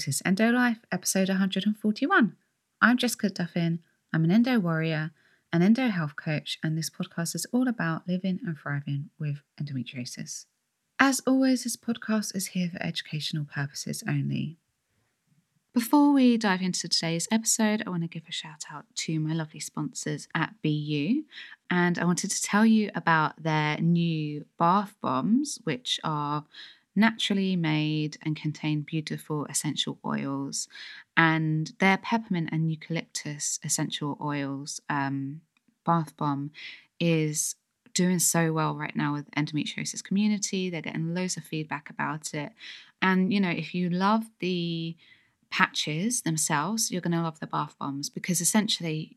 The Endo Life, episode 141. I'm Jessica Duffin. I'm an endo warrior, an endo health coach, and this podcast is all about living and thriving with endometriosis. As always, this podcast is here for educational purposes only. Before we dive into today's episode, I want to give a shout out to my lovely sponsors at BeYou. And I wanted to tell you about their new bath bombs, which are naturally made and contain beautiful essential oils. And their peppermint and eucalyptus essential oils um, bath bomb is doing so well right now with endometriosis community. They're getting loads of feedback about it. And, you know, if you love the patches themselves, you're going to love the bath bombs because essentially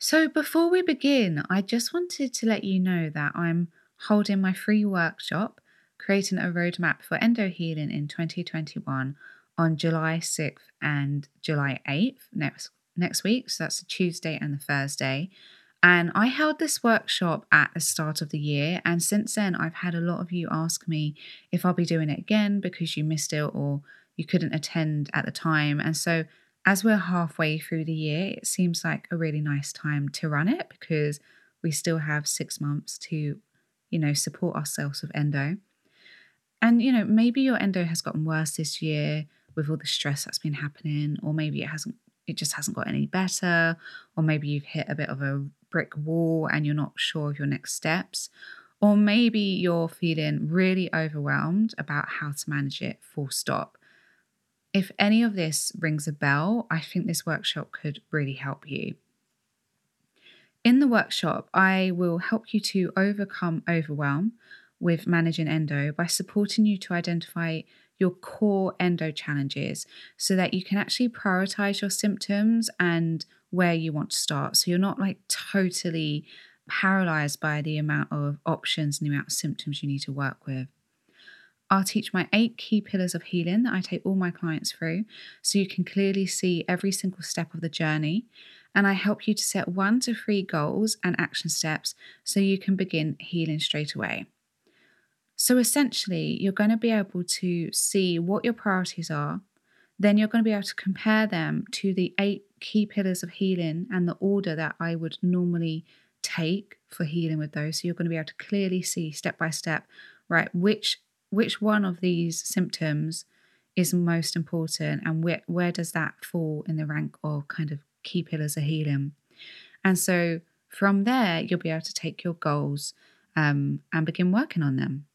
So, before we begin, I just wanted to let you know that I'm holding my free workshop, Creating a Roadmap for Endo Healing in 2021, on July 6th and July 8th next, next week. So, that's the Tuesday and the Thursday. And I held this workshop at the start of the year. And since then, I've had a lot of you ask me if I'll be doing it again because you missed it or you couldn't attend at the time. And so, as we're halfway through the year, it seems like a really nice time to run it because we still have six months to, you know, support ourselves with endo. And, you know, maybe your endo has gotten worse this year with all the stress that's been happening, or maybe it hasn't, it just hasn't got any better, or maybe you've hit a bit of a brick wall and you're not sure of your next steps. Or maybe you're feeling really overwhelmed about how to manage it, full stop. If any of this rings a bell, I think this workshop could really help you. In the workshop, I will help you to overcome overwhelm with managing endo by supporting you to identify your core endo challenges so that you can actually prioritize your symptoms and where you want to start. So you're not like totally paralyzed by the amount of options and the amount of symptoms you need to work with. I'll teach my eight key pillars of healing that I take all my clients through so you can clearly see every single step of the journey. And I help you to set one to three goals and action steps so you can begin healing straight away. So essentially, you're going to be able to see what your priorities are. Then you're going to be able to compare them to the eight key pillars of healing and the order that I would normally take for healing with those. So you're going to be able to clearly see step by step, right, which which one of these symptoms is most important and where where does that fall in the rank of kind of key pillars of healing. And so from there, you'll be able to take your goals um, and begin working on them.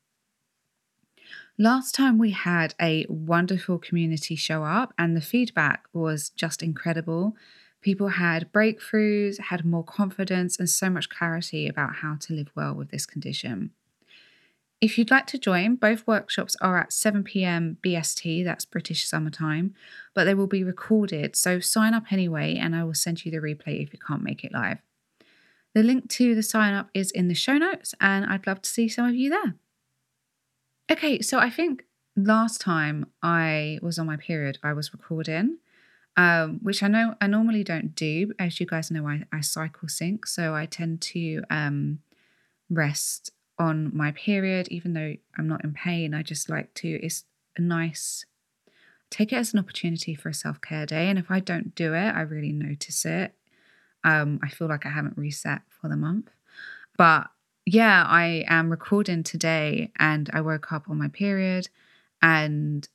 Last time we had a wonderful community show up, and the feedback was just incredible. People had breakthroughs, had more confidence, and so much clarity about how to live well with this condition. If you'd like to join, both workshops are at 7 pm BST, that's British summertime, but they will be recorded, so sign up anyway, and I will send you the replay if you can't make it live. The link to the sign up is in the show notes, and I'd love to see some of you there. Okay, so I think last time I was on my period, I was recording, um, which I know I normally don't do. As you guys know, I, I cycle sync, so I tend to um, rest on my period, even though I'm not in pain. I just like to, it's a nice, take it as an opportunity for a self care day. And if I don't do it, I really notice it. Um, I feel like I haven't reset for the month. But yeah, I am recording today and I woke up on my period and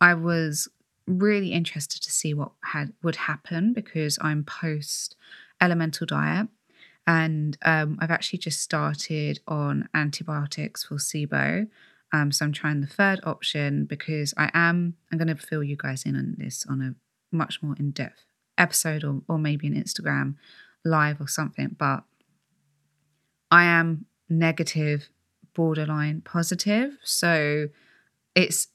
I was really interested to see what had would happen because I'm post elemental diet and um, I've actually just started on antibiotics for SIBO. Um, so I'm trying the third option because I am I'm going to fill you guys in on this on a much more in depth episode or, or maybe an Instagram live or something. But I am negative, borderline positive. So it's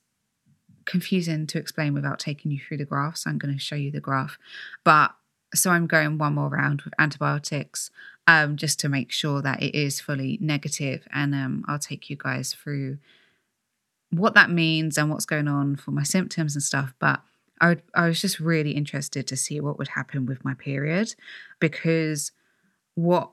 confusing to explain without taking you through the graph. So I'm going to show you the graph. But so I'm going one more round with antibiotics um, just to make sure that it is fully negative. And um, I'll take you guys through what that means and what's going on for my symptoms and stuff. But I, would, I was just really interested to see what would happen with my period because what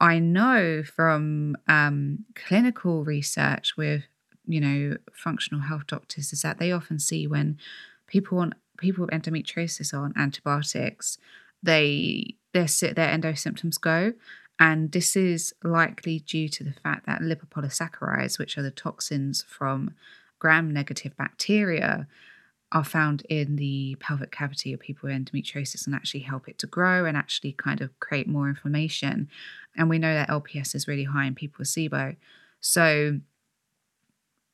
I know from um, clinical research with you know functional health doctors is that they often see when people on people with endometriosis on antibiotics, they their their endo symptoms go, and this is likely due to the fact that lipopolysaccharides, which are the toxins from gram-negative bacteria, are found in the pelvic cavity of people with endometriosis and actually help it to grow and actually kind of create more inflammation. And we know that LPS is really high in people with SIBO. So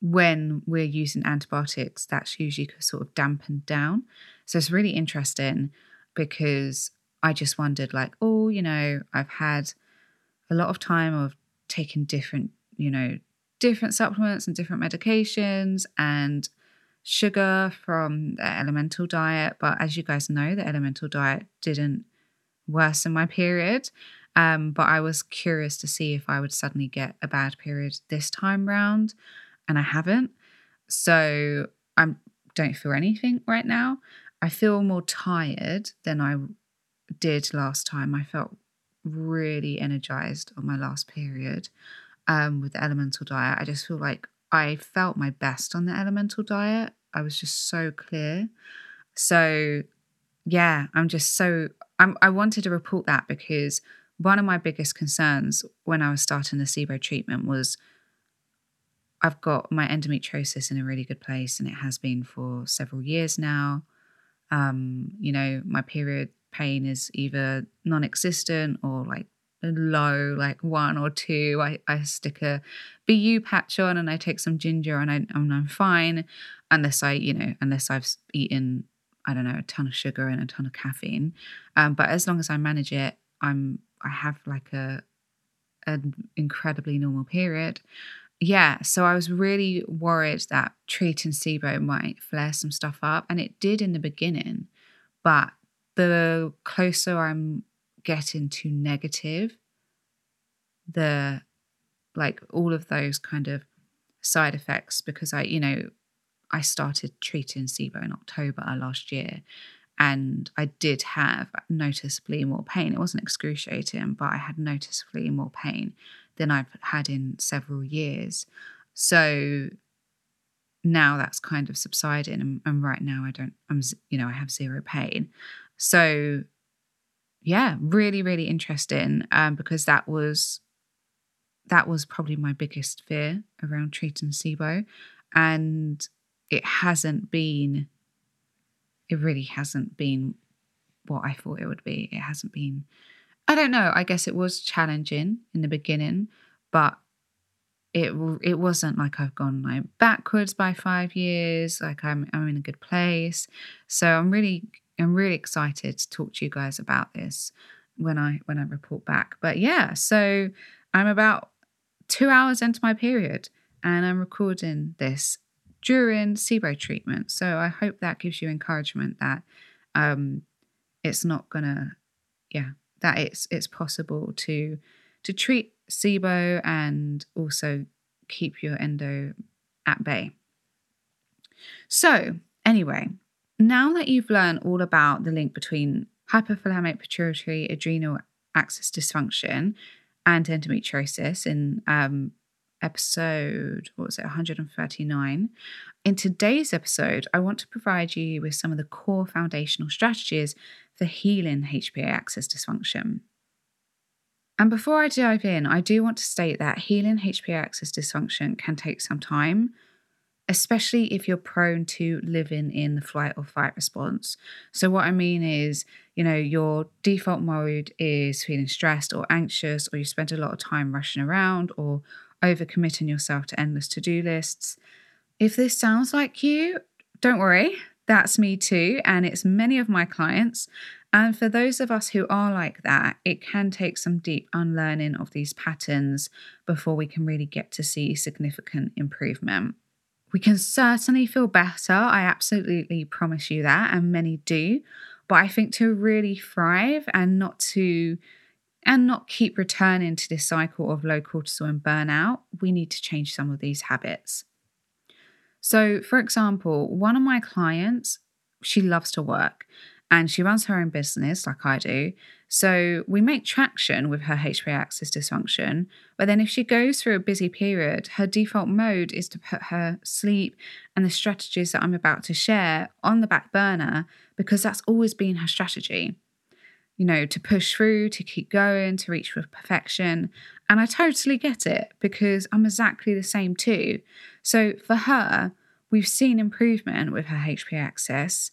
when we're using antibiotics, that's usually sort of dampened down. So it's really interesting because I just wondered, like, oh, you know, I've had a lot of time of taking different, you know, different supplements and different medications and sugar from the elemental diet. But as you guys know, the elemental diet didn't worsen my period. Um, but I was curious to see if I would suddenly get a bad period this time round, and I haven't. So I don't feel anything right now. I feel more tired than I did last time. I felt really energized on my last period um, with the elemental diet. I just feel like I felt my best on the elemental diet. I was just so clear. So yeah, I'm just so I'm, I wanted to report that because one of my biggest concerns when I was starting the SIBO treatment was I've got my endometriosis in a really good place and it has been for several years now. Um, you know, my period pain is either non existent or like low, like one or two. I, I stick a BeYou patch on and I take some ginger and, I, and I'm fine unless I, you know, unless I've eaten, I don't know, a ton of sugar and a ton of caffeine. Um, but as long as I manage it, I'm, I have like a, an incredibly normal period. Yeah, so I was really worried that treating SIBO might flare some stuff up, and it did in the beginning. But the closer I'm getting to negative, the like all of those kind of side effects, because I, you know, I started treating SIBO in October last year, and I did have noticeably more pain. It wasn't excruciating, but I had noticeably more pain than I've had in several years. So now that's kind of subsiding, and, and right now I don't. I'm you know I have zero pain. So yeah, really really interesting um, because that was that was probably my biggest fear around treating SIBO, and it hasn't been. It really hasn't been what I thought it would be. It hasn't been I don't know. I guess it was challenging in the beginning, but it it wasn't like I've gone like backwards by five years. Like I'm I'm in a good place. So I'm really I'm really excited to talk to you guys about this when I when I report back. But yeah, so I'm about two hours into my period and I'm recording this during SIBO treatment. So I hope that gives you encouragement that um it's not gonna yeah that it's it's possible to to treat SIBO and also keep your endo at bay. So, anyway, now that you've learned all about the link between hypothalamic pituitary adrenal axis dysfunction and endometriosis in um, episode, what was it, 139. In today's episode, I want to provide you with some of the core foundational strategies for healing HPA axis dysfunction. And before I dive in, I do want to state that healing HPA axis dysfunction can take some time. especially if you're prone to living in the flight or fight response. So, what I mean is, you know, your default mode is feeling stressed or anxious, or you spend a lot of time rushing around or overcommitting yourself to endless to do lists. If this sounds like you, don't worry, that's me too. And it's many of my clients. And for those of us who are like that, it can take some deep unlearning of these patterns before we can really get to see significant improvement. We can certainly feel better. I absolutely promise you that, and many do. But I think to really thrive and not to and not keep returning to this cycle of low cortisol and burnout, we need to change some of these habits. So, for example, one of my clients, she loves to work and she runs her own business like I do. So we make traction with her HPA axis dysfunction. But then if she goes through a busy period, her default mode is to put her sleep and the strategies that I'm about to share on the back burner because that's always been her strategy. You know, to push through, to keep going, to reach for perfection. And I totally get it because I'm exactly the same too. So for her, we've seen improvement with her HPA axis.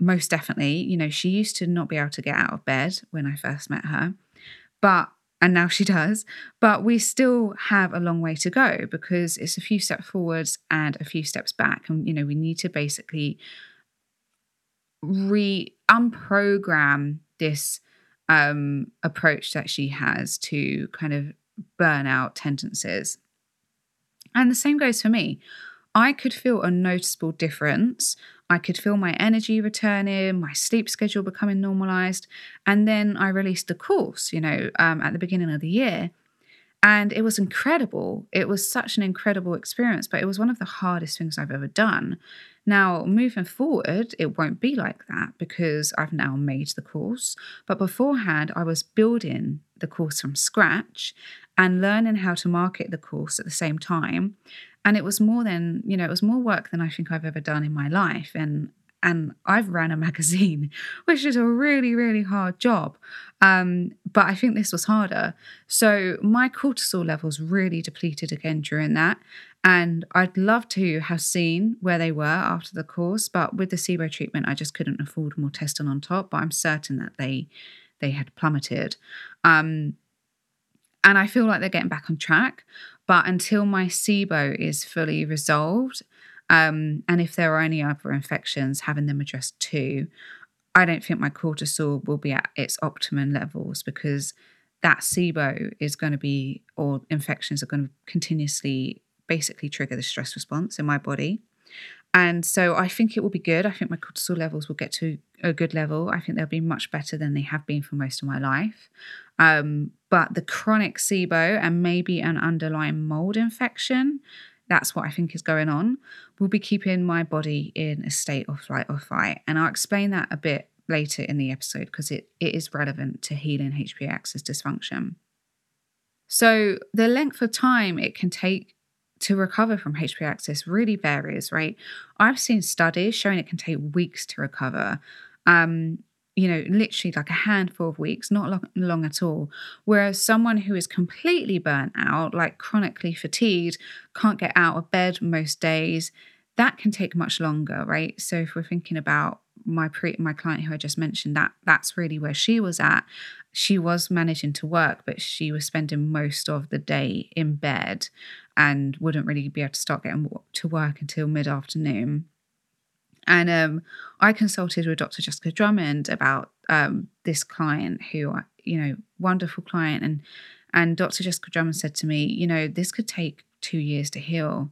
most definitely. You know, she used to not be able to get out of bed when I first met her, but and now she does. But we still have a long way to go because it's a few steps forwards and a few steps back, and you know, we need to basically re unprogram this um, approach that she has to kind of burnout tendencies. And the same goes for me. I could feel a noticeable difference. I could feel my energy returning, my sleep schedule becoming normalized. And then I released the course, you know, um, at the beginning of the year. And it was incredible. It was such an incredible experience, but it was one of the hardest things I've ever done. Now, moving forward, it won't be like that because I've now made the course. But beforehand, I was building the course from scratch and learning how to market the course at the same time and it was more than you know it was more work than i think i've ever done in my life and and i've ran a magazine which is a really really hard job um, but i think this was harder so my cortisol levels really depleted again during that and i'd love to have seen where they were after the course but with the sibo treatment i just couldn't afford more testing on top but i'm certain that they they had plummeted um, and I feel like they're getting back on track. But until my SIBO is fully resolved, um, and if there are any other infections, having them addressed too, I don't think my cortisol will be at its optimum levels because that SIBO is going to be, or infections are going to continuously basically trigger the stress response in my body. And so I think it will be good. I think my cortisol levels will get to a good level. I think they'll be much better than they have been for most of my life. Um, but the chronic SIBO and maybe an underlying mold infection, that's what I think is going on, will be keeping my body in a state of flight or fight. And I'll explain that a bit later in the episode because it, it is relevant to healing HPA axis dysfunction. So, the length of time it can take to recover from HPA axis really varies, right? I've seen studies showing it can take weeks to recover. Um, you know, literally like a handful of weeks, not long, at all. Whereas someone who is completely burnt out, like chronically fatigued, can't get out of bed most days, that can take much longer, right? So if we're thinking about my pre my client who I just mentioned, that that's really where she was at. She was managing to work, but she was spending most of the day in bed and wouldn't really be able to start getting to work until mid afternoon. And um, I consulted with Dr. Jessica Drummond about um, this client who, you know, wonderful client. And, and Dr. Jessica Drummond said to me, you know, this could take two years to heal.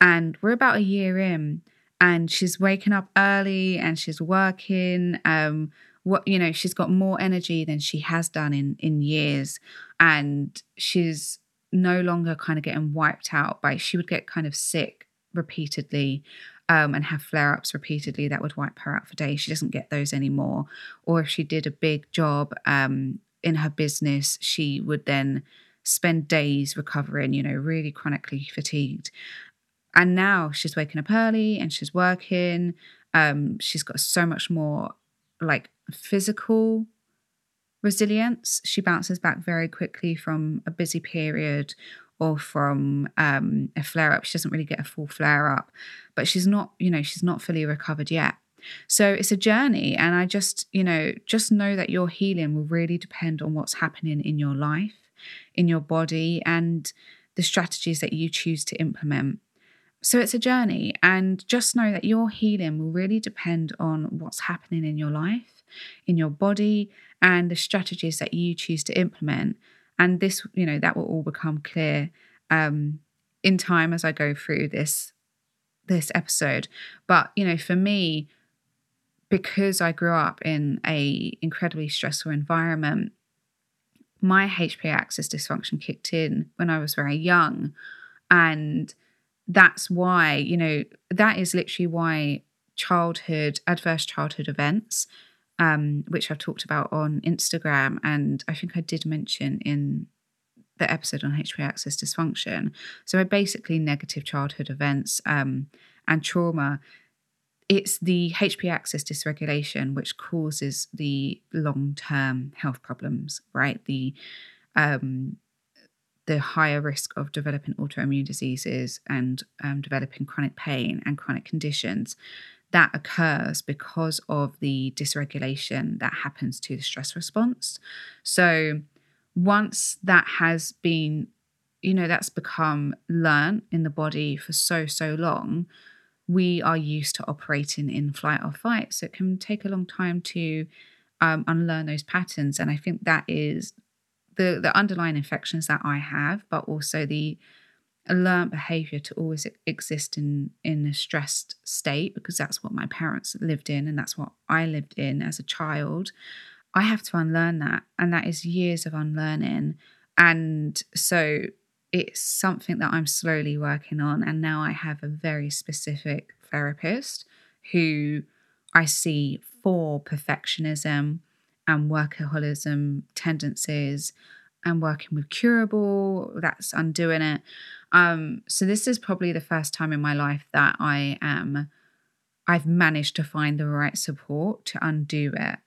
And we're about a year in, and she's waking up early and she's working. Um, what you know, she's got more energy than she has done in in years, and she's no longer kind of getting wiped out by. She would get kind of sick repeatedly um, and have flare ups repeatedly that would wipe her out for days. She doesn't get those anymore. Or if she did a big job um, in her business, she would then spend days recovering, you know, really chronically fatigued. And now she's waking up early and she's working. Um, she's got so much more like physical resilience. She bounces back very quickly from a busy period or from um, a flare up. She doesn't really get a full flare up, but she's not, you know, she's not fully recovered yet. So it's a journey. And I just, you know, just know that your healing will really depend on what's happening in your life, in your body, and the strategies that you choose to implement. So it's a journey. And just know that your healing will really depend on what's happening in your life, in your body, and the strategies that you choose to implement. And this, you know, that will all become clear um, in time as I go through this this episode. But you know, for me, because I grew up in a incredibly stressful environment, my HPA axis dysfunction kicked in when I was very young. And that's why, you know, that is literally why childhood, adverse childhood events, um, which I've talked about on Instagram, and I think I did mention in the episode on HPA axis dysfunction. So, basically, negative childhood events um, and trauma it's the HPA axis dysregulation which causes the long-term health problems, right? The um, the higher risk of developing autoimmune diseases and um, developing chronic pain and chronic conditions that occurs because of the dysregulation that happens to the stress response. So once that has been, you know, that's become learned in the body for so, so long, we are used to operating in flight or fight. So it can take a long time to um, unlearn those patterns. And I think that is the, the underlying infections that I have, but also the learned behavior to always exist in in a stressed state because that's what my parents lived in and that's what I lived in as a child. I have to unlearn that. And that is years of unlearning. And so it's something that I'm slowly working on. And now I have a very specific therapist who I see for perfectionism and workaholism tendencies and working with Curable, that's undoing it. Um, so this is probably the first time in my life that I am I've managed to find the right support to undo it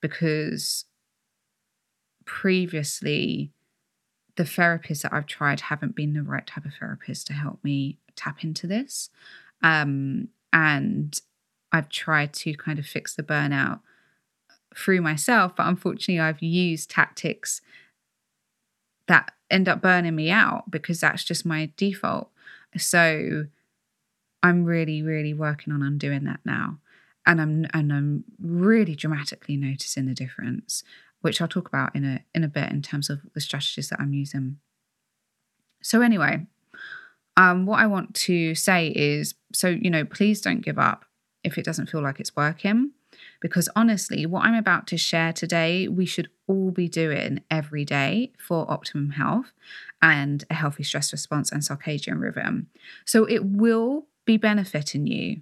because previously the therapists that I've tried haven't been the right type of therapist to help me tap into this. Um, and I've tried to kind of fix the burnout through myself, but unfortunately, I've used tactics that end up burning me out because that's just my default. So I'm really, really working on undoing that now. And I'm and I'm really dramatically noticing the difference which I'll talk about in a in a bit in terms of the strategies that I'm using. So anyway, um, what I want to say is, so you know, please don't give up if it doesn't feel like it's working, because honestly, what I'm about to share today, we should all be doing every day for optimum health and a healthy stress response and circadian rhythm. So it will be benefiting you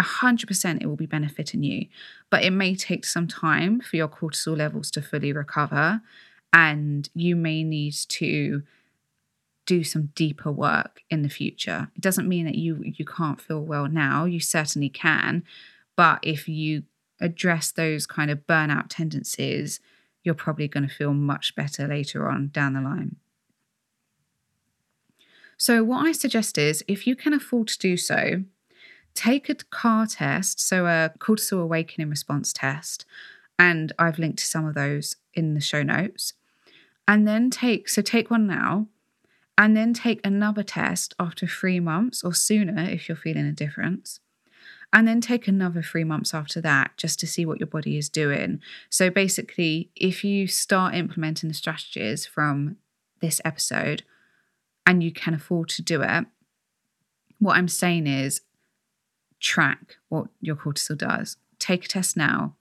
100% it will be benefiting you. But it may take some time for your cortisol levels to fully recover. And you may need to do some deeper work in the future. It doesn't mean that you you can't feel well now. You certainly can. But if you address those kind of burnout tendencies, you're probably going to feel much better later on down the line. So, what I suggest is if you can afford to do so, take a CAR test, so a cortisol awakening response test, and I've linked to some of those in the show notes. And then take, so take one now, and then take another test after three months or sooner if you're feeling a difference. And then take another three months after that just to see what your body is doing. So basically, if you start implementing the strategies from this episode and you can afford to do it, what I'm saying is track what your cortisol does. Take a test now,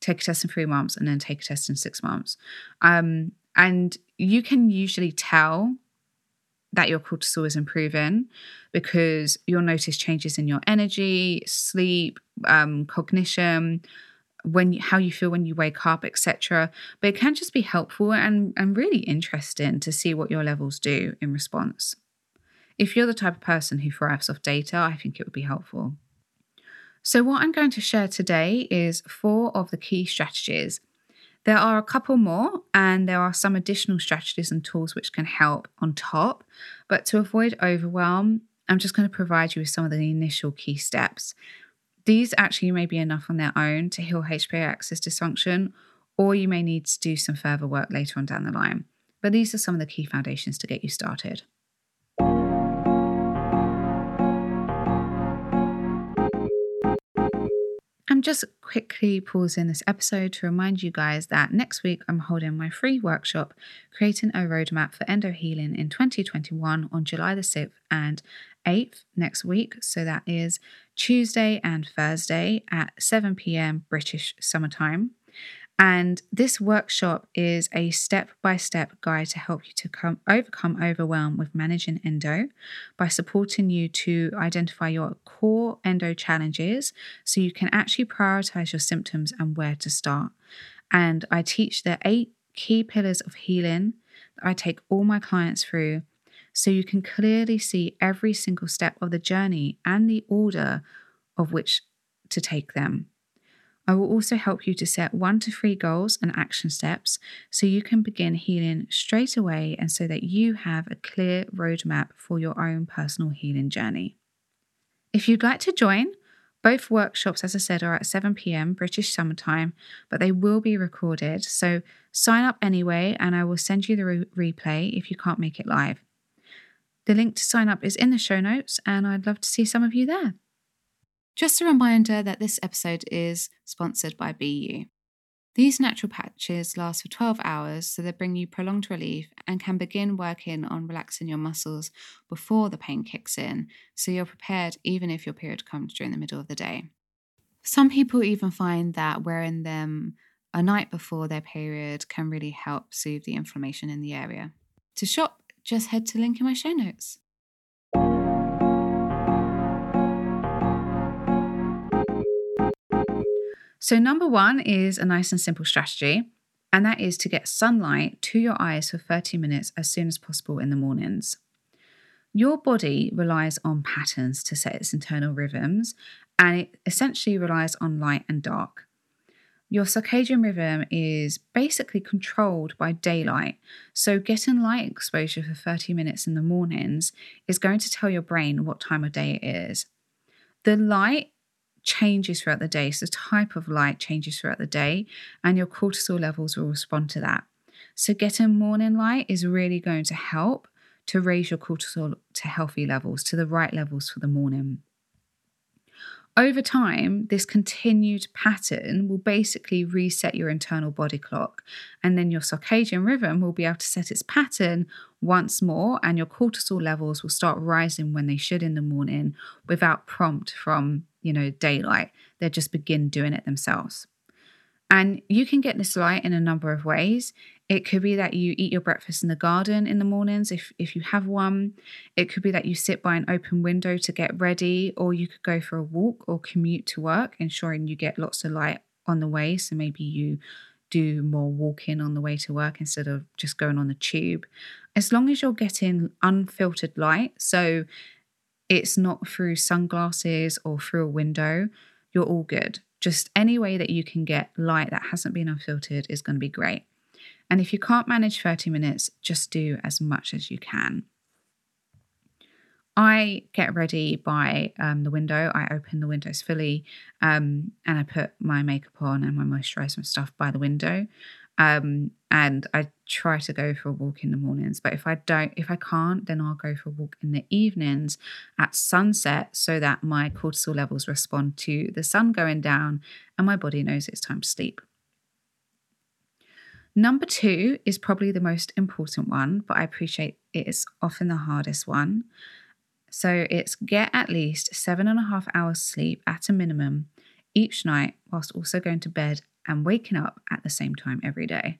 take a test in three months, and then take a test in six months. Um, and you can usually tell that your cortisol is improving because you'll notice changes in your energy, sleep, um, cognition, when you, how you feel when you wake up, etc. But it can just be helpful and, and really interesting to see what your levels do in response. If you're the type of person who thrives off data, I think it would be helpful. So, what I'm going to share today is four of the key strategies There are a couple more, and there are some additional strategies and tools which can help on top. But to avoid overwhelm, I'm just going to provide you with some of the initial key steps. These actually may be enough on their own to heal HPA axis dysfunction, or you may need to do some further work later on down the line. But these are some of the key foundations to get you started. I'm just quickly pausing this episode to remind you guys that next week I'm holding my free workshop, Creating a Roadmap for Endo Healing in 2021 on July the 6th and 8th next week. So that is Tuesday and Thursday at 7 pm British summertime. And this workshop is a step by step guide to help you to come, overcome overwhelm with managing endo by supporting you to identify your core endo challenges so you can actually prioritize your symptoms and where to start. And I teach the eight key pillars of healing that I take all my clients through so you can clearly see every single step of the journey and the order of which to take them. I will also help you to set one to three goals and action steps so you can begin healing straight away and so that you have a clear roadmap for your own personal healing journey. If you'd like to join, both workshops, as I said, are at 7 pm British summertime, but they will be recorded. So sign up anyway, and I will send you the re- replay if you can't make it live. The link to sign up is in the show notes, and I'd love to see some of you there. Just a reminder that this episode is sponsored by BeYou. These natural patches last for 12 hours, so they bring you prolonged relief and can begin working on relaxing your muscles before the pain kicks in, so you're prepared even if your period comes during the middle of the day. Some people even find that wearing them a night before their period can really help soothe the inflammation in the area. To shop, just head to the link in my show notes. So, number one is a nice and simple strategy, and that is to get sunlight to your eyes for 30 minutes as soon as possible in the mornings. Your body relies on patterns to set its internal rhythms, and it essentially relies on light and dark. Your circadian rhythm is basically controlled by daylight, so getting light exposure for 30 minutes in the mornings is going to tell your brain what time of day it is. The light changes throughout the day. So, the type of light changes throughout the day, and your cortisol levels will respond to that. So, getting morning light is really going to help to raise your cortisol to healthy levels, to the right levels for the morning. Over time, this continued pattern will basically reset your internal body clock, and then your circadian rhythm will be able to set its pattern once more, and your cortisol levels will start rising when they should in the morning without prompt from you know, daylight. They just begin doing it themselves. And you can get this light in a number of ways. It could be that you eat your breakfast in the garden in the mornings if, if you have one. It could be that you sit by an open window to get ready, or you could go for a walk or commute to work, ensuring you get lots of light on the way. So maybe you do more walking on the way to work instead of just going on the tube. As long as you're getting unfiltered light, so it's not through sunglasses or through a window, you're all good. Just any way that you can get light that hasn't been unfiltered is going to be great. And if you can't manage 30 minutes, just do as much as you can. I get ready by um, the window. I open the windows fully um, and I put my makeup on and my moisturizer and stuff by the window. Um, and I try to go for a walk in the mornings. But if I don't, if I can't, then I'll go for a walk in the evenings at sunset so that my cortisol levels respond to the sun going down and my body knows it's time to sleep. Number two is probably the most important one, but I appreciate it is often the hardest one. So it's get at least seven and a half hours sleep at a minimum each night, whilst also going to bed and waking up at the same time every day.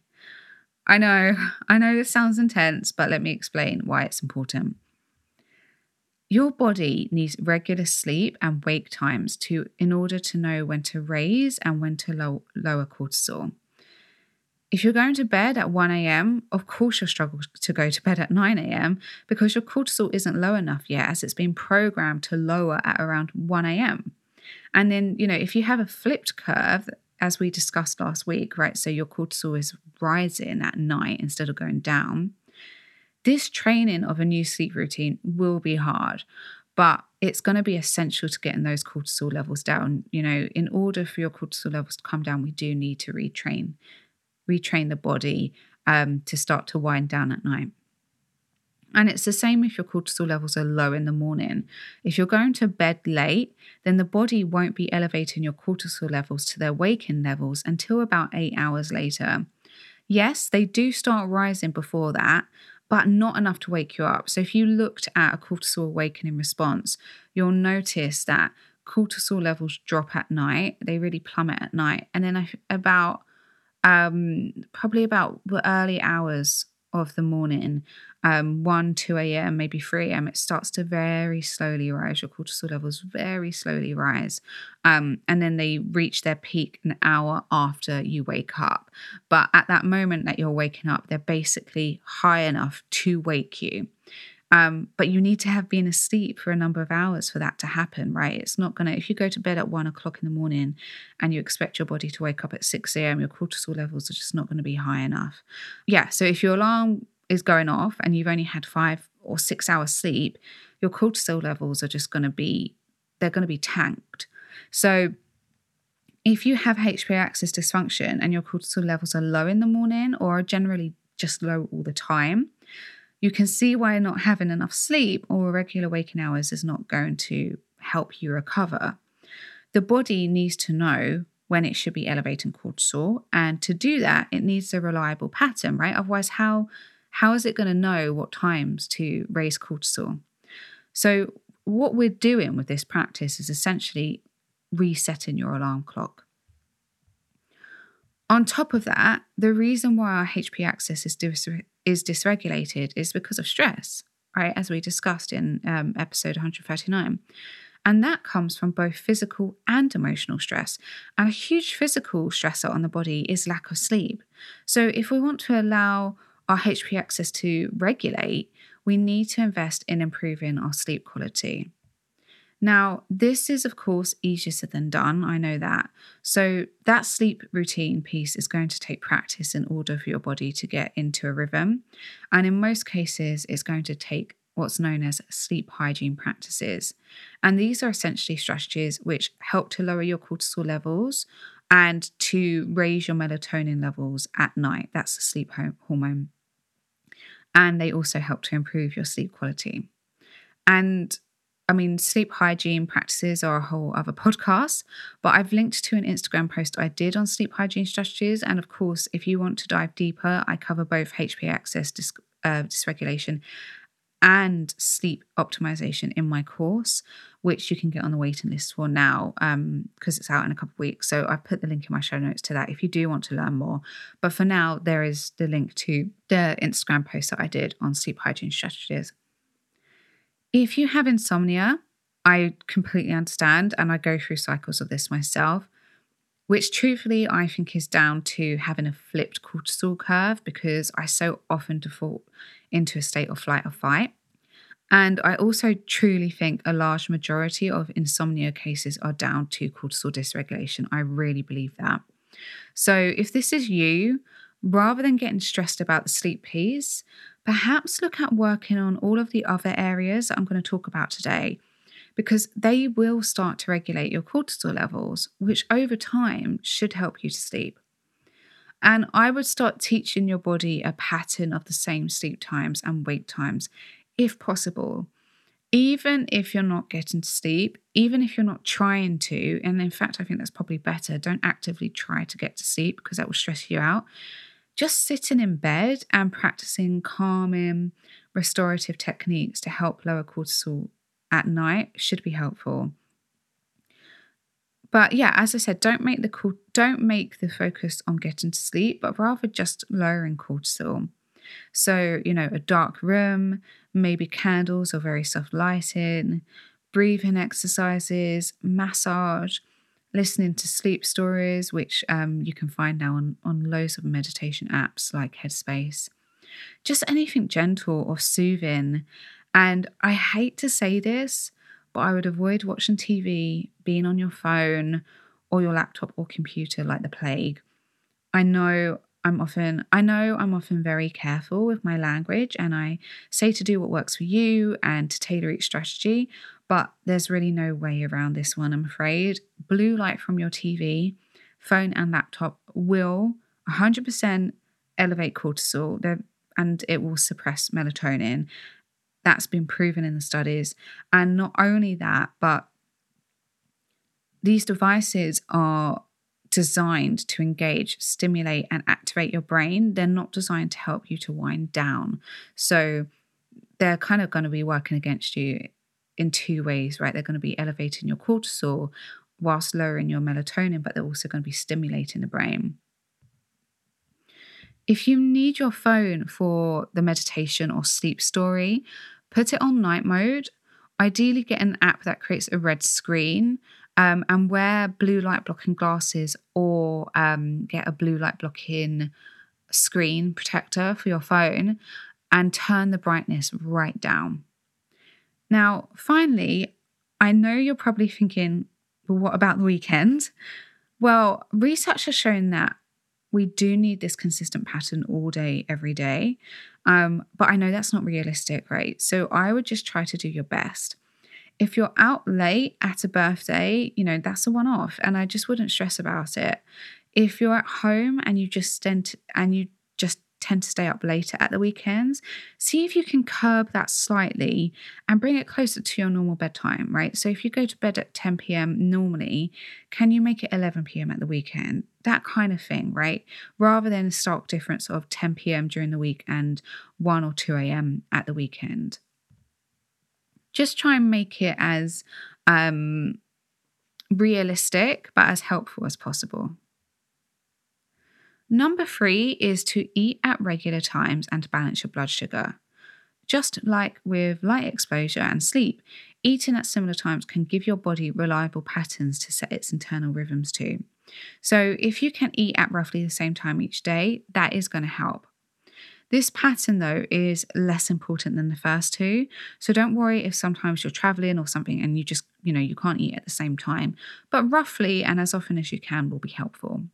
I know, I know this sounds intense, but let me explain why it's important. Your body needs regular sleep and wake times to in order to know when to raise and when to low, lower cortisol. If you're going to bed at 1 a.m., of course you'll struggle to go to bed at 9 a.m. because your cortisol isn't low enough yet as it's been programmed to lower at around 1 a.m. And then, you know, if you have a flipped curve, as we discussed last week, right? So your cortisol is rising at night instead of going down. This training of a new sleep routine will be hard, but it's going to be essential to getting those cortisol levels down. You know, in order for your cortisol levels to come down, we do need to retrain, retrain the body um, to start to wind down at night. And it's the same if your cortisol levels are low in the morning. If you're going to bed late, then the body won't be elevating your cortisol levels to their waking levels until about eight hours later. Yes, they do start rising before that, but not enough to wake you up. So if you looked at a cortisol awakening response, you'll notice that cortisol levels drop at night. They really plummet at night. And then about um, probably about the early hours of the morning, um, 1, 2 a.m., maybe 3 a.m., it starts to very slowly rise. Your cortisol levels very slowly rise. Um, and then they reach their peak an hour after you wake up. But at that moment that you're waking up, they're basically high enough to wake you. Um, but you need to have been asleep for a number of hours for that to happen, right? It's not to, if you go to bed at one o'clock in the morning and you expect your body to wake up at 6 a.m., your cortisol levels are just not going to be high enough. Yeah. So if your alarm is going off and you've only had five or six hours sleep, your cortisol levels are just going to be, they're going to be tanked. So if you have HPA axis dysfunction and your cortisol levels are low in the morning or are generally just low all the time, you can see why not having enough sleep or regular waking hours is not going to help you recover. The body needs to know when it should be elevating cortisol, and to do that, it needs a reliable pattern, right? Otherwise, how how is it going to know what times to raise cortisol? So, what we're doing with this practice is essentially resetting your alarm clock. On top of that, the reason why our HPA axis is, dis- is dysregulated is because of stress, right? As we discussed in um, episode 139. And that comes from both physical and emotional stress. And a huge physical stressor on the body is lack of sleep. So, if we want to allow our HPA axis to regulate, we need to invest in improving our sleep quality. Now, this is, of course, easier said than done. I know that. So, that sleep routine piece is going to take practice in order for your body to get into a rhythm. And in most cases, it's going to take what's known as sleep hygiene practices. And these are essentially strategies which help to lower your cortisol levels and to raise your melatonin levels at night. That's the sleep hormone. And they also help to improve your sleep quality. And I mean, sleep hygiene practices are a whole other podcast, but I've linked to an Instagram post I did on sleep hygiene strategies. And of course, if you want to dive deeper, I cover both HPA axis dis- uh, dysregulation and sleep optimization in my course, which you can get on the waiting list for now because um, it's out in a couple of weeks. So I put the link in my show notes to that if you do want to learn more. But for now, there is the link to the Instagram post that I did on sleep hygiene strategies. If you have insomnia, I completely understand, and I go through cycles of this myself, which truthfully I think is down to having a flipped cortisol curve because I so often default into a state of flight or fight. And I also truly think a large majority of insomnia cases are down to cortisol dysregulation. I really believe that. So if this is you, rather than getting stressed about the sleep piece, perhaps look at working on all of the other areas I'm going to talk about today because they will start to regulate your cortisol levels, which over time should help you to sleep. And I would start teaching your body a pattern of the same sleep times and wake times if possible. Even if you're not getting to sleep, even if you're not trying to, and in fact, I think that's probably better, don't actively try to get to sleep because that will stress you out just sitting in bed and practicing calming, restorative techniques to help lower cortisol at night should be helpful. But yeah, as I said, don't make the don't make the focus on getting to sleep, but rather just lowering cortisol. So, you know, a dark room, maybe candles or very soft lighting, breathing exercises, massage, listening to sleep stories, which um, you can find now on, on loads of meditation apps like Headspace. Just anything gentle or soothing. And I hate to say this, but I would avoid watching TV, being on your phone, or your laptop or computer like the plague. I know I'm often I know I'm often very careful with my language and I say to do what works for you and to tailor each strategy, but there's really no way around this one, I'm afraid. Blue light from your TV, phone and laptop will 100% elevate cortisol and it will suppress melatonin. That's been proven in the studies. And not only that, but these devices are designed to engage, stimulate, and activate your brain. They're not designed to help you to wind down. So they're kind of going to be working against you in two ways, right? They're going to be elevating your cortisol whilst lowering your melatonin, but they're also going to be stimulating the brain. If you need your phone for the meditation or sleep story, put it on night mode. Ideally, get an app that creates a red screen um, and wear blue light blocking glasses or um, get a blue light blocking screen protector for your phone and turn the brightness right down. Now, finally, I know you're probably thinking, well, what about the weekend? Well, research has shown that we do need this consistent pattern all day, every day. Um, but I know that's not realistic, right? So I would just try to do your best. If you're out late at a birthday, you know, that's a one off and I just wouldn't stress about it. If you're at home and you just tend and you just tend to stay up later at the weekends, see if you can curb that slightly and bring it closer to your normal bedtime, right? So if you go to bed at 10 p.m. normally, can you make it 11 p.m. at the weekend? That kind of thing, right? Rather than a stark difference of 10 p.m. during the week and 1 or 2 a.m. at the weekend. Just try and make it as um, realistic but as helpful as possible. Number three is to eat at regular times and balance your blood sugar. Just like with light exposure and sleep, eating at similar times can give your body reliable patterns to set its internal rhythms to. So, if you can eat at roughly the same time each day, that is going to help. This pattern, though, is less important than the first two. So don't worry if sometimes you're traveling or something and you just, you know, you can't eat at the same time. But roughly and as often as you can will be helpful.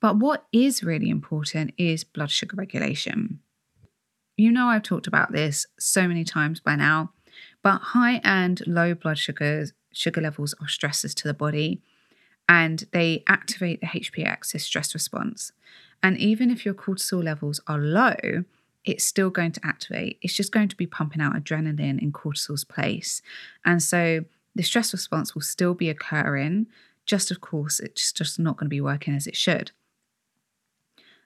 But what is really important is blood sugar regulation. You know, I've talked about this so many times by now, but high and low blood sugars, sugar levels are stresses to the body and they activate the HPA axis stress response. And even if your cortisol levels are low, it's still going to activate. It's just going to be pumping out adrenaline in cortisol's place. And so the stress response will still be occurring, just of course, it's just not going to be working as it should.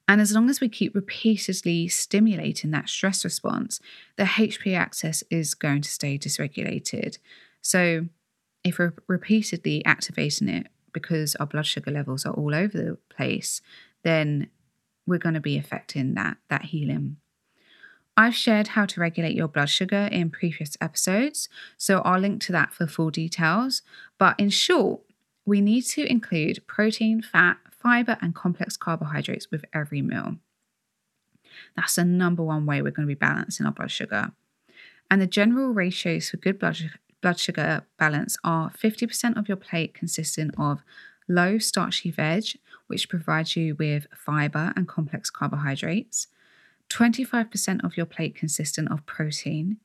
And as long as we keep repeatedly stimulating that stress response, the HPA axis is going to stay dysregulated. So, if we're repeatedly activating it because our blood sugar levels are all over the place, then we're going to be affecting that, that healing. I've shared how to regulate your blood sugar in previous episodes, so I'll link to that for full details. But in short, we need to include protein, fat, fiber, and complex carbohydrates with every meal. That's the number one way we're going to be balancing our blood sugar. And the general ratios for good blood, blood sugar balance are 50% of your plate consisting of low starchy veg, which provides you with fiber and complex carbohydrates, 25% of your plate consisting of protein,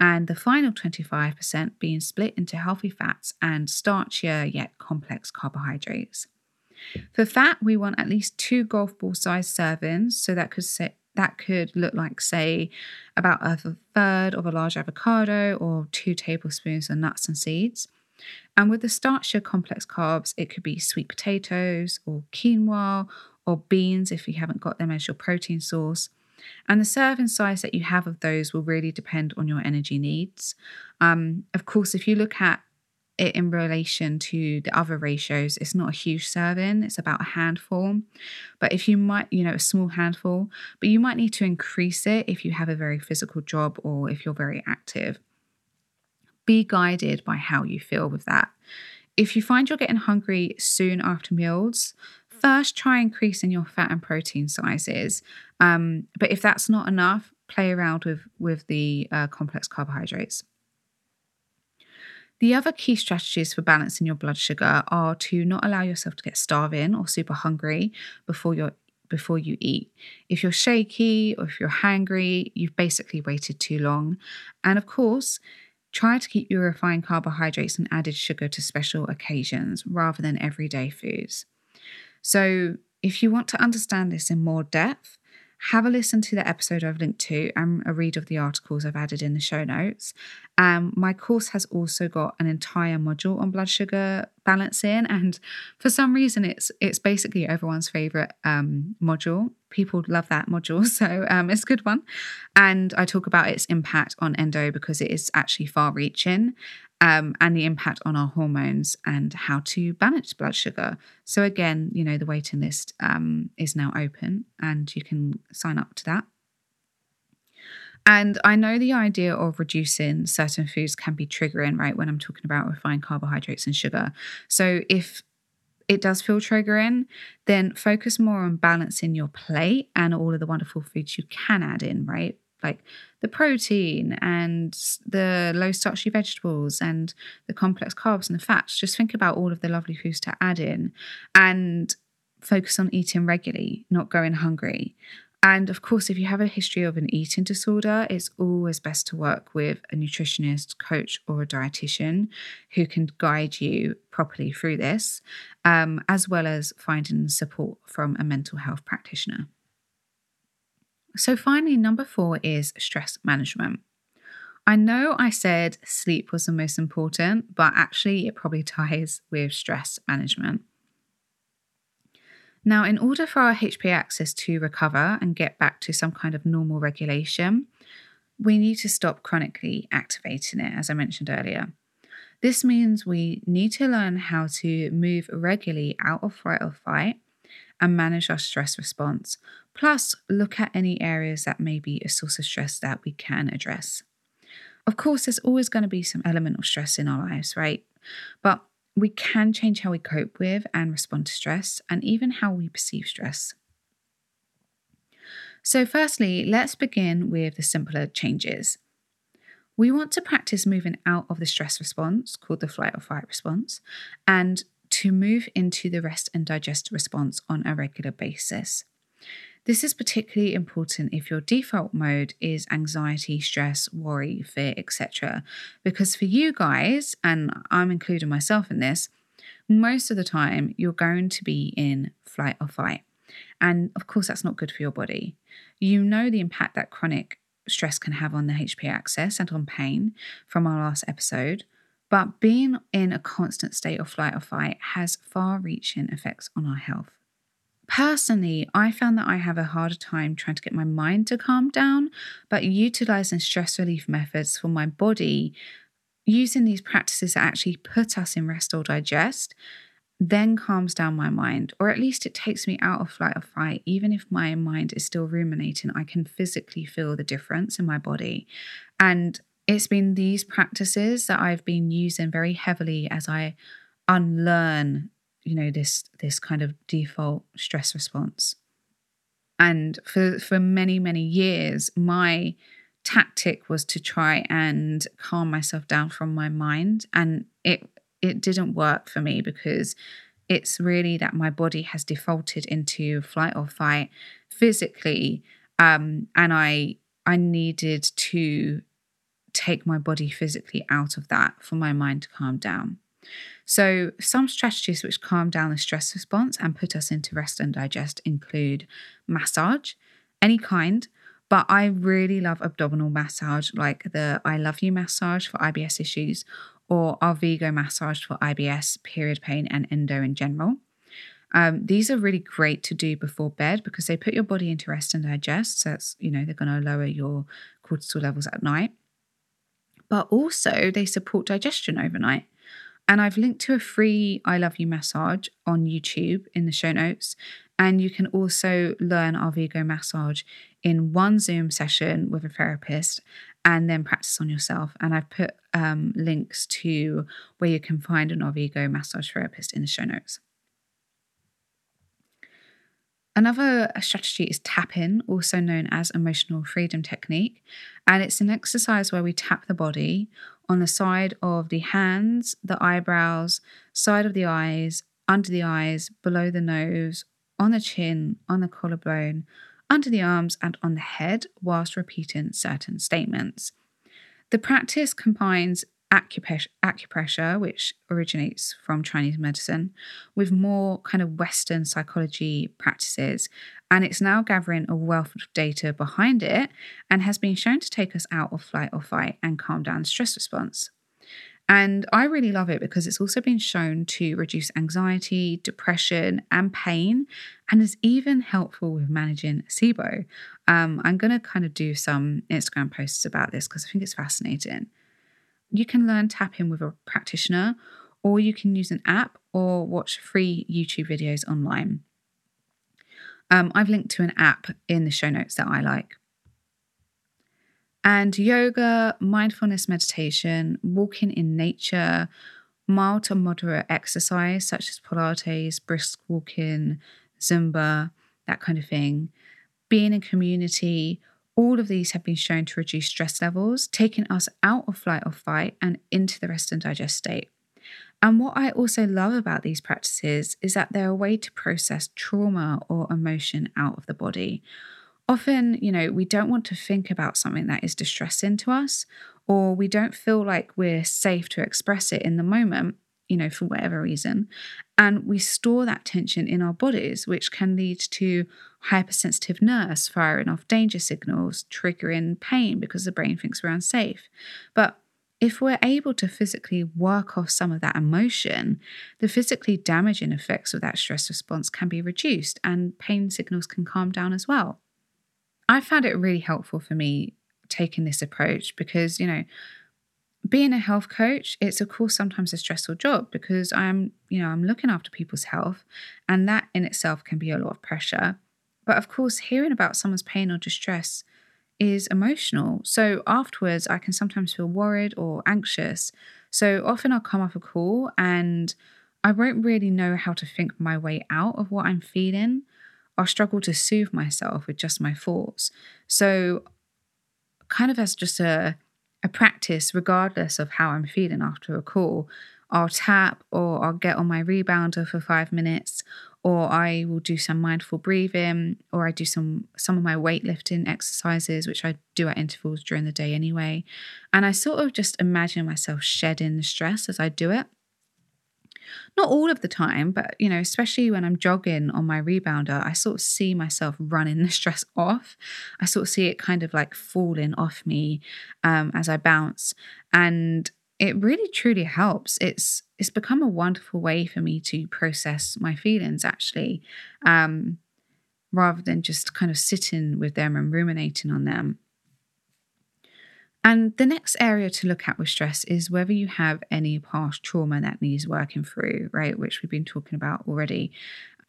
and the final 25% being split into healthy fats and starchier yet complex carbohydrates. For fat, we want at least two golf ball sized servings, so that could say, that could look like, say, about a third of a large avocado or two tablespoons of nuts and seeds. And with the starchier complex carbs, it could be sweet potatoes or quinoa or beans if you haven't got them as your protein source. And the serving size that you have of those will really depend on your energy needs. Um, of course, if you look at it in relation to the other ratios, it's not a huge serving, it's about a handful. But if you might, you know, a small handful, but you might need to increase it if you have a very physical job or if you're very active. Be guided by how you feel with that. If you find you're getting hungry soon after meals, first try increasing your fat and protein sizes. Um, but if that's not enough, play around with with the uh, complex carbohydrates. The other key strategies for balancing your blood sugar are to not allow yourself to get starving or super hungry before you're before you eat. If you're shaky or if you're hangry, you've basically waited too long. And of course, try to keep your refined carbohydrates and added sugar to special occasions rather than everyday foods. So, if you want to understand this in more depth, have a listen to the episode I've linked to and a read of the articles I've added in the show notes. Um, my course has also got an entire module on blood sugar balancing, and for some reason, it's it's basically everyone's favorite um, module. People love that module, so um, it's a good one. And I talk about its impact on endo because it is actually far-reaching, um, and the impact on our hormones and how to balance blood sugar. So again, you know, the waiting list um, is now open, and you can sign up to that. And I know the idea of reducing certain foods can be triggering, right? When I'm talking about refined carbohydrates and sugar. So if it does feel triggering, then focus more on balancing your plate and all of the wonderful foods you can add in, right? Like the protein and the low starchy vegetables and the complex carbs and the fats. Just think about all of the lovely foods to add in and focus on eating regularly, not going hungry. And of course, if you have a history of an eating disorder, it's always best to work with a nutritionist, coach, or a dietitian who can guide you properly through this, um, as well as finding support from a mental health practitioner. So, finally, number four is stress management. I know I said sleep was the most important, but actually, it probably ties with stress management. Now, in order for our HPA axis to recover and get back to some kind of normal regulation, we need to stop chronically activating it, as I mentioned earlier. This means we need to learn how to move regularly out of fight or fight and manage our stress response, plus look at any areas that may be a source of stress that we can address. Of course, there's always going to be some element of stress in our lives, right? But we can change how we cope with and respond to stress and even how we perceive stress. So, firstly, let's begin with the simpler changes. We want to practice moving out of the stress response, called the flight or fight response, and to move into the rest and digest response on a regular basis. This is particularly important if your default mode is anxiety, stress, worry, fear, etc. Because for you guys, and I'm including myself in this, most of the time you're going to be in flight or fight. And of course, that's not good for your body. You know the impact that chronic stress can have on the HPA axis and on pain from our last episode. But being in a constant state of flight or fight has far reaching effects on our health. Personally, I found that I have a harder time trying to get my mind to calm down, but utilizing stress relief methods for my body, using these practices that actually put us in rest or digest, then calms down my mind, or at least it takes me out of flight or fight. Even if my mind is still ruminating, I can physically feel the difference in my body. And it's been these practices that I've been using very heavily as I unlearn you know this this kind of default stress response. And for for many many years my tactic was to try and calm myself down from my mind. And it it didn't work for me because it's really that my body has defaulted into flight or fight physically um, and i i needed to take my body physically out of that for my mind to calm down so, some strategies which calm down the stress response and put us into rest and digest include massage, any kind, but I really love abdominal massage, like the I Love You massage for IBS issues or Arvigo massage for IBS, period pain, and endo in general. Um, these are really great to do before bed because they put your body into rest and digest. So it's, you know, they're going to lower your cortisol levels at night. But also, they support digestion overnight. And I've linked to a free I Love You massage on YouTube in the show notes. And you can also learn Arvigo massage in one Zoom session with a therapist and then practice on yourself. And I've put um, links to where you can find an Arvigo massage therapist in the show notes. Another strategy is tapping, also known as emotional freedom technique. And it's an exercise where we tap the body on the side of the hands, the eyebrows, side of the eyes, under the eyes, below the nose, on the chin, on the collarbone, under the arms, and on the head, whilst repeating certain statements. The practice combines acupressure, which originates from Chinese medicine, with more kind of Western psychology practices. And it's now gathering a wealth of data behind it and has been shown to take us out of flight or fight and calm down stress response. And I really love it because it's also been shown to reduce anxiety, depression, and pain, and is even helpful with managing SIBO. Um, I'm going to kind of do some Instagram posts about this because I think it's fascinating. You can learn tapping with a practitioner, or you can use an app or watch free YouTube videos online. Um, I've linked to an app in the show notes that I like. And yoga, mindfulness meditation, walking in nature, mild to moderate exercise such as Pilates, brisk walking, Zumba, that kind of thing, being in community, all of these have been shown to reduce stress levels, taking us out of flight or fight and into the rest and digest state. And what I also love about these practices is that they're a way to process trauma or emotion out of the body often, you know, we don't want to think about something that is distressing to us, or we don't feel like we're safe to express it in the moment, you know, for whatever reason. And we store that tension in our bodies, which can lead to hypersensitive nerves firing off danger signals, triggering pain because the brain thinks we're unsafe. But if we're able to physically work off some of that emotion, the physically damaging effects of that stress response can be reduced and pain signals can calm down as well. I found it really helpful for me taking this approach because, you know, being a health coach, it's of course sometimes a stressful job because I'm, you know, I'm looking after people's health and that in itself can be a lot of pressure. But of course, hearing about someone's pain or distress is emotional. So afterwards, I can sometimes feel worried or anxious. So often I'll come off a call and I won't really know how to think my way out of what I'm feeling. I'll struggle to soothe myself with just my thoughts. So, kind of as just a, a practice, regardless of how I'm feeling after a call, I'll tap or I'll get on my rebounder for five minutes, or I will do some mindful breathing, or I do some some of my weightlifting exercises, which I do at intervals during the day anyway. And I sort of just imagine myself shedding the stress as I do it. Not all of the time, but you know, especially when I'm jogging on my rebounder, I sort of see myself running the stress off. I sort of see it kind of like falling off me um, as I bounce, and it really truly helps. It's it's become a wonderful way for me to process my feelings actually, um, rather than just kind of sitting with them and ruminating on them. And the next area to look at with stress is whether you have any past trauma that needs working through, right? Which we've been talking about already.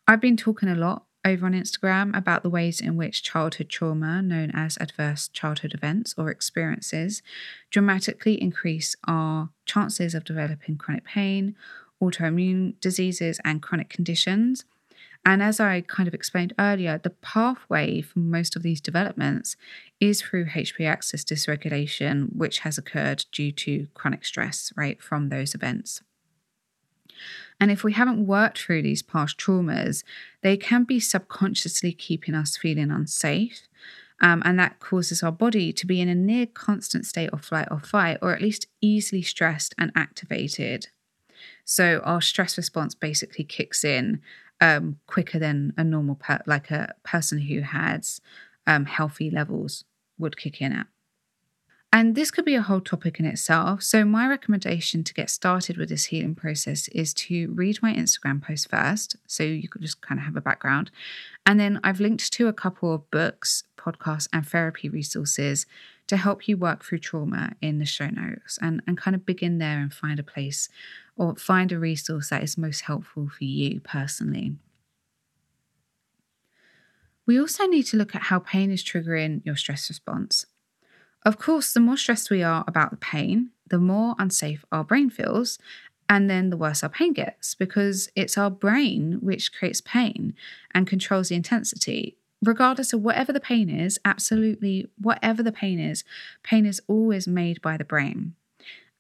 I've been talking a lot over on Instagram about the ways in which childhood trauma, known as adverse childhood events or experiences, dramatically increase our chances of developing chronic pain, autoimmune diseases, and chronic conditions. And as I kind of explained earlier, the pathway for most of these developments is through HPA axis dysregulation, which has occurred due to chronic stress, right, from those events. And if we haven't worked through these past traumas, they can be subconsciously keeping us feeling unsafe. Um, and that causes our body to be in a near constant state of flight or fight, or at least easily stressed and activated. So our stress response basically kicks in um, quicker than a normal per- like a person who has um, healthy levels would kick in at. And this could be a whole topic in itself. So, my recommendation to get started with this healing process is to read my Instagram post first. So, you could just kind of have a background. And then I've linked to a couple of books, podcasts, and therapy resources to help you work through trauma in the show notes and, and kind of begin there and find a place or find a resource that is most helpful for you personally. We also need to look at how pain is triggering your stress response. Of course, the more stressed we are about the pain, the more unsafe our brain feels, and then the worse our pain gets because it's our brain which creates pain and controls the intensity. Regardless of whatever the pain is, absolutely whatever the pain is, pain is always made by the brain.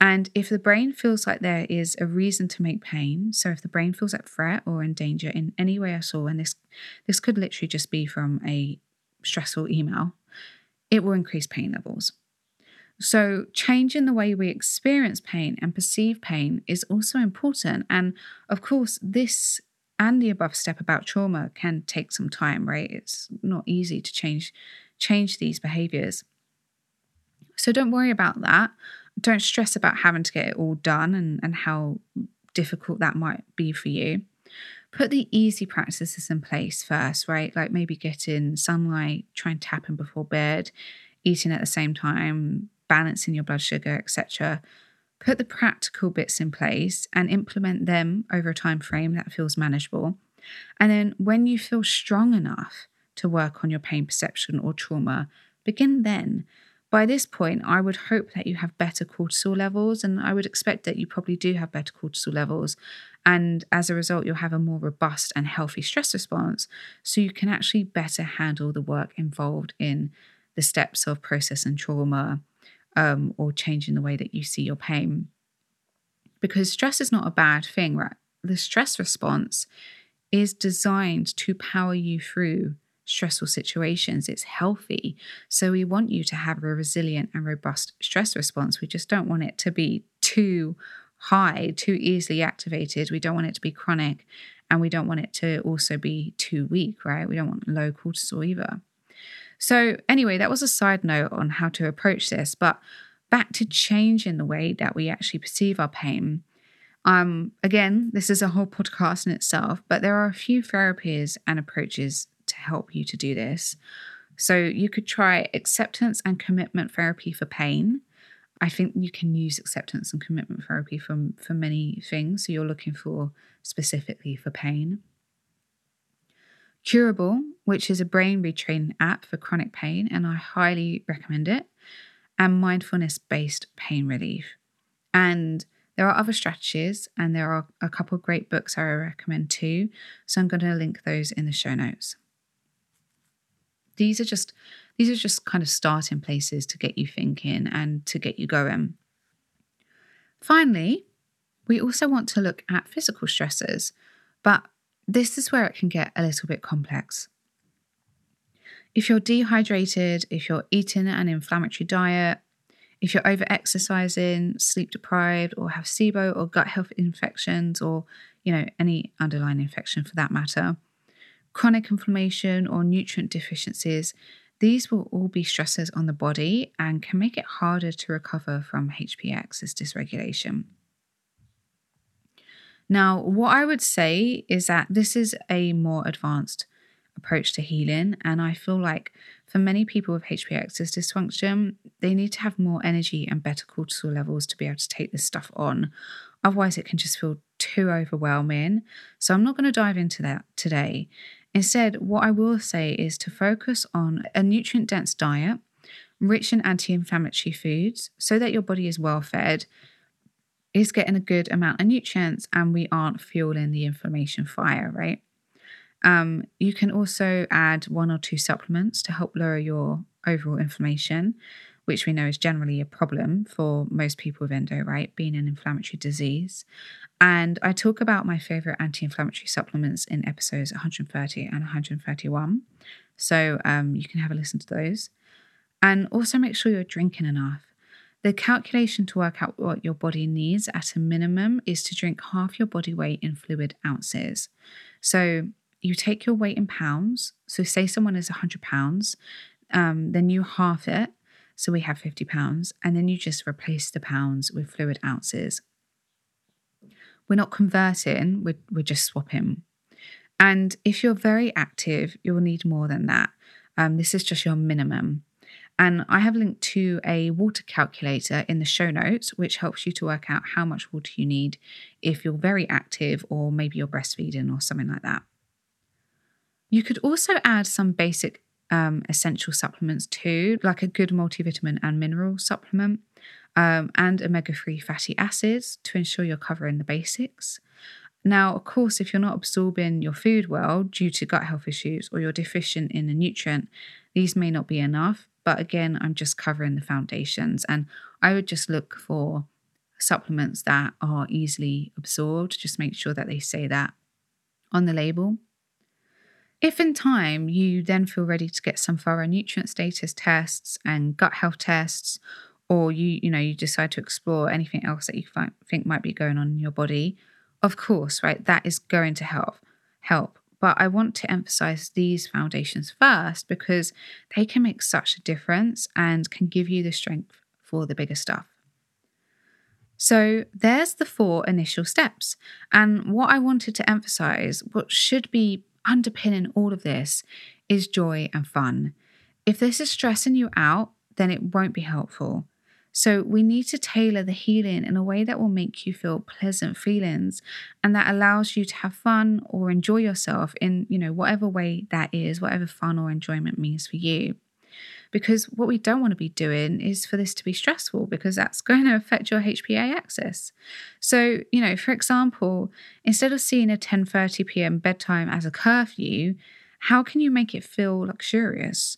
And if the brain feels like there is a reason to make pain, so if the brain feels at threat or in danger in any way at all, and this this could literally just be from a stressful email, it will increase pain levels. So, changing the way we experience pain and perceive pain is also important. And of course, this and the above step about trauma can take some time, right? It's not easy to change change these behaviors. So don't worry about that. Don't stress about having to get it all done and, and how difficult that might be for you. Put the easy practices in place first, right? Like maybe getting sunlight, try and tap in before bed, eating at the same time, balancing your blood sugar, etc. Put the practical bits in place and implement them over a time frame that feels manageable. And then when you feel strong enough to work on your pain perception or trauma, begin then. By this point, I would hope that you have better cortisol levels, and I would expect that you probably do have better cortisol levels. And as a result, you'll have a more robust and healthy stress response, so you can actually better handle the work involved in the steps of processing trauma um, or changing the way that you see your pain. Because stress is not a bad thing, right? The stress response is designed to power you through stressful situations. It's healthy. So we want you to have a resilient and robust stress response. We just don't want it to be too high, too easily activated. We don't want it to be chronic and we don't want it to also be too weak, right? We don't want low cortisol either. So, anyway, that was a side note on how to approach this, but back to changing the way that we actually perceive our pain. Um, again, this is a whole podcast in itself, but there are a few therapies and approaches to help you to do this. So you could try acceptance and commitment therapy for pain. I think you can use acceptance and commitment therapy for, for many things. So you're looking for specifically for pain. Curable, which is a brain retraining app for chronic pain, and I highly recommend it. And mindfulness based pain relief. And there are other strategies, and there are a couple of great books I recommend too. So I'm going to link those in the show notes these are just these are just kind of starting places to get you thinking and to get you going. Finally, we also want to look at physical stressors, but this is where it can get a little bit complex. If you're dehydrated, if you're eating an inflammatory diet, if you're over exercising, sleep deprived, or have SIBO or gut health infections, or you know any underlying infection for that matter, chronic inflammation, or nutrient deficiencies, these will all be stressors on the body and can make it harder to recover from HPA axis dysregulation. Now, what I would say is that this is a more advanced approach to healing, and I feel like for many people with HPA axis dysfunction, they need to have more energy and better cortisol levels to be able to take this stuff on. Otherwise, it can just feel too overwhelming. So, I'm not going to dive into that today. Instead, what I will say is to focus on a nutrient dense diet, rich in anti inflammatory foods, so that your body is well fed, is getting a good amount of nutrients, and we aren't fueling the inflammation fire, right? Um, you can also add one or two supplements to help lower your overall inflammation, which we know is generally a problem for most people with endo, right? Being an inflammatory disease. And I talk about my favorite anti inflammatory supplements in episodes 130 and 131. So um, you can have a listen to those. And also make sure you're drinking enough. The calculation to work out what your body needs at a minimum is to drink half your body weight in fluid ounces. So you take your weight in pounds. So, say someone is 100 pounds, um, then you half it. So, we have 50 pounds, and then you just replace the pounds with fluid ounces we're not converting, we're, we're just swapping. And if you're very active, you'll need more than that. Um, this is just your minimum. And I have linked to a water calculator in the show notes, which helps you to work out how much water you need if you're very active or maybe you're breastfeeding or something like that. You could also add some basic um, essential supplements too, like a good multivitamin and mineral supplement um, and omega 3 fatty acids to ensure you're covering the basics. Now, of course, if you're not absorbing your food well due to gut health issues or you're deficient in a nutrient, these may not be enough. But again, I'm just covering the foundations and I would just look for supplements that are easily absorbed. Just make sure that they say that on the label. If in time you then feel ready to get some thorough nutrient status tests and gut health tests, or you you know you decide to explore anything else that you find, think might be going on in your body, of course, right, that is going to help. Help, but I want to emphasize these foundations first because they can make such a difference and can give you the strength for the bigger stuff. So, there's the four initial steps. And what I wanted to emphasize, what should be underpinning all of this, is joy and fun. If this is stressing you out, then it won't be helpful. So we need to tailor the healing in a way that will make you feel pleasant feelings and that allows you to have fun or enjoy yourself in, you know, whatever way that is, whatever fun or enjoyment means for you. Because what we don't want to be doing is for this to be stressful because that's going to affect your HPA axis. So, you know, for example, instead of seeing a 10:30 p.m. bedtime as a curfew, how can you make it feel luxurious?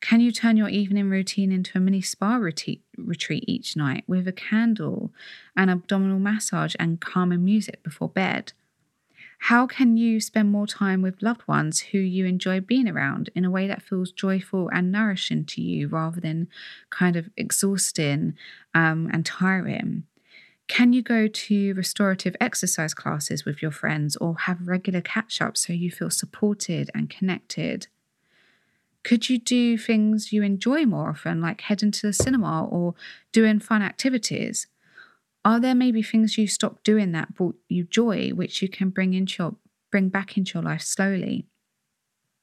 Can you turn your evening routine into a mini spa retreat, retreat each night with a candle, an abdominal massage, and calming music before bed? How can you spend more time with loved ones who you enjoy being around in a way that feels joyful and nourishing to you rather than kind of exhausting um, and tiring? Can you go to restorative exercise classes with your friends or have regular catch ups so you feel supported and connected? Could you do things you enjoy more often, like heading to the cinema or doing fun activities? Are there maybe things you stopped doing that brought you joy, which you can bring into your bring back into your life slowly?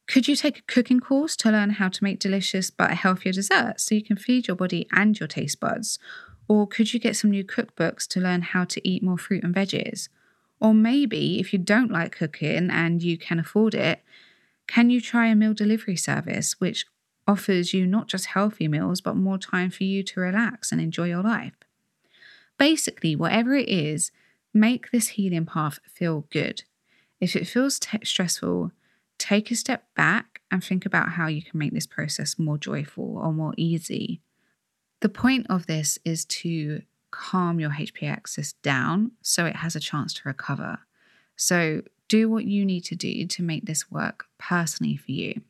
Could you take a cooking course to learn how to make delicious but healthier desserts so you can feed your body and your taste buds? Or could you get some new cookbooks to learn how to eat more fruit and veggies? Or maybe if you don't like cooking and you can afford it, can you try a meal delivery service which offers you not just healthy meals, but more time for you to relax and enjoy your life? Basically, whatever it is, make this healing path feel good. If it feels t- stressful, take a step back and think about how you can make this process more joyful or more easy. The point of this is to calm your HPA axis down so it has a chance to recover. So, do what you need to do to make this work personally for you.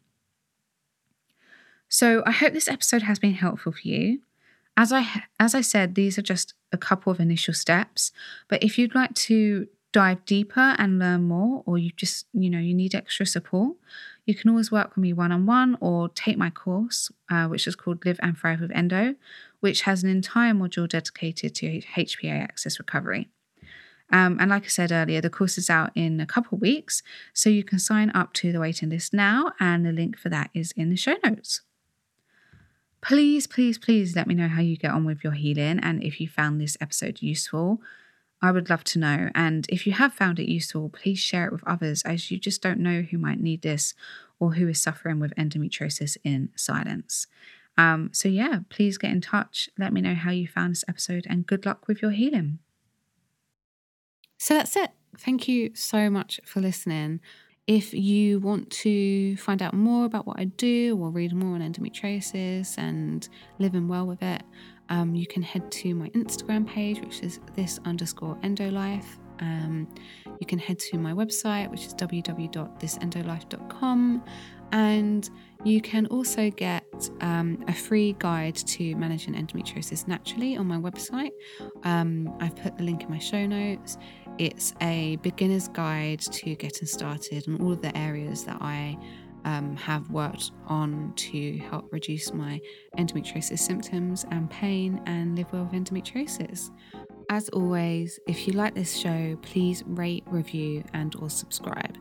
So, I hope this episode has been helpful for you. As I as I said, these are just a couple of initial steps, but if you'd like to dive deeper and learn more or you just, you know, you need extra support, you can always work with me one-on-one or take my course, uh, which is called Live and Thrive with Endo, which has an entire module dedicated to HPA axis recovery. Um, and like I said earlier, the course is out in a couple weeks, so you can sign up to the waiting list now, and the link for that is in the show notes. Please, please, please let me know how you get on with your healing and if you found this episode useful. I would love to know. And if you have found it useful, please share it with others as you just don't know who might need this or who is suffering with endometriosis in silence. Um, so, yeah, please get in touch. Let me know how you found this episode and good luck with your healing. So that's it. Thank you so much for listening. If you want to find out more about what I do or read more on endometriosis and living well with it, um, you can head to my Instagram page, which is this underscore endolife. Um, you can head to my website, which is www.thisendolife.com. And you can also get um, a free guide to managing endometriosis naturally on my website. Um, I've put the link in my show notes. It's a beginner's guide to getting started on all of the areas that I um, have worked on to help reduce my endometriosis symptoms and pain and live well with endometriosis. As always, if you like this show, please rate, review, and or subscribe.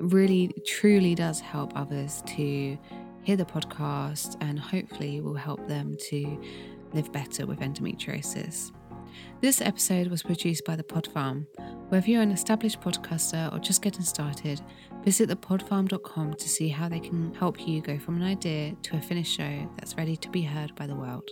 Really, truly does help others to hear the podcast and hopefully will help them to live better with endometriosis. This episode was produced by The Pod Farm. Whether you're an established podcaster or just getting started, visit thepodfarm.com to see how they can help you go from an idea to a finished show that's ready to be heard by the world.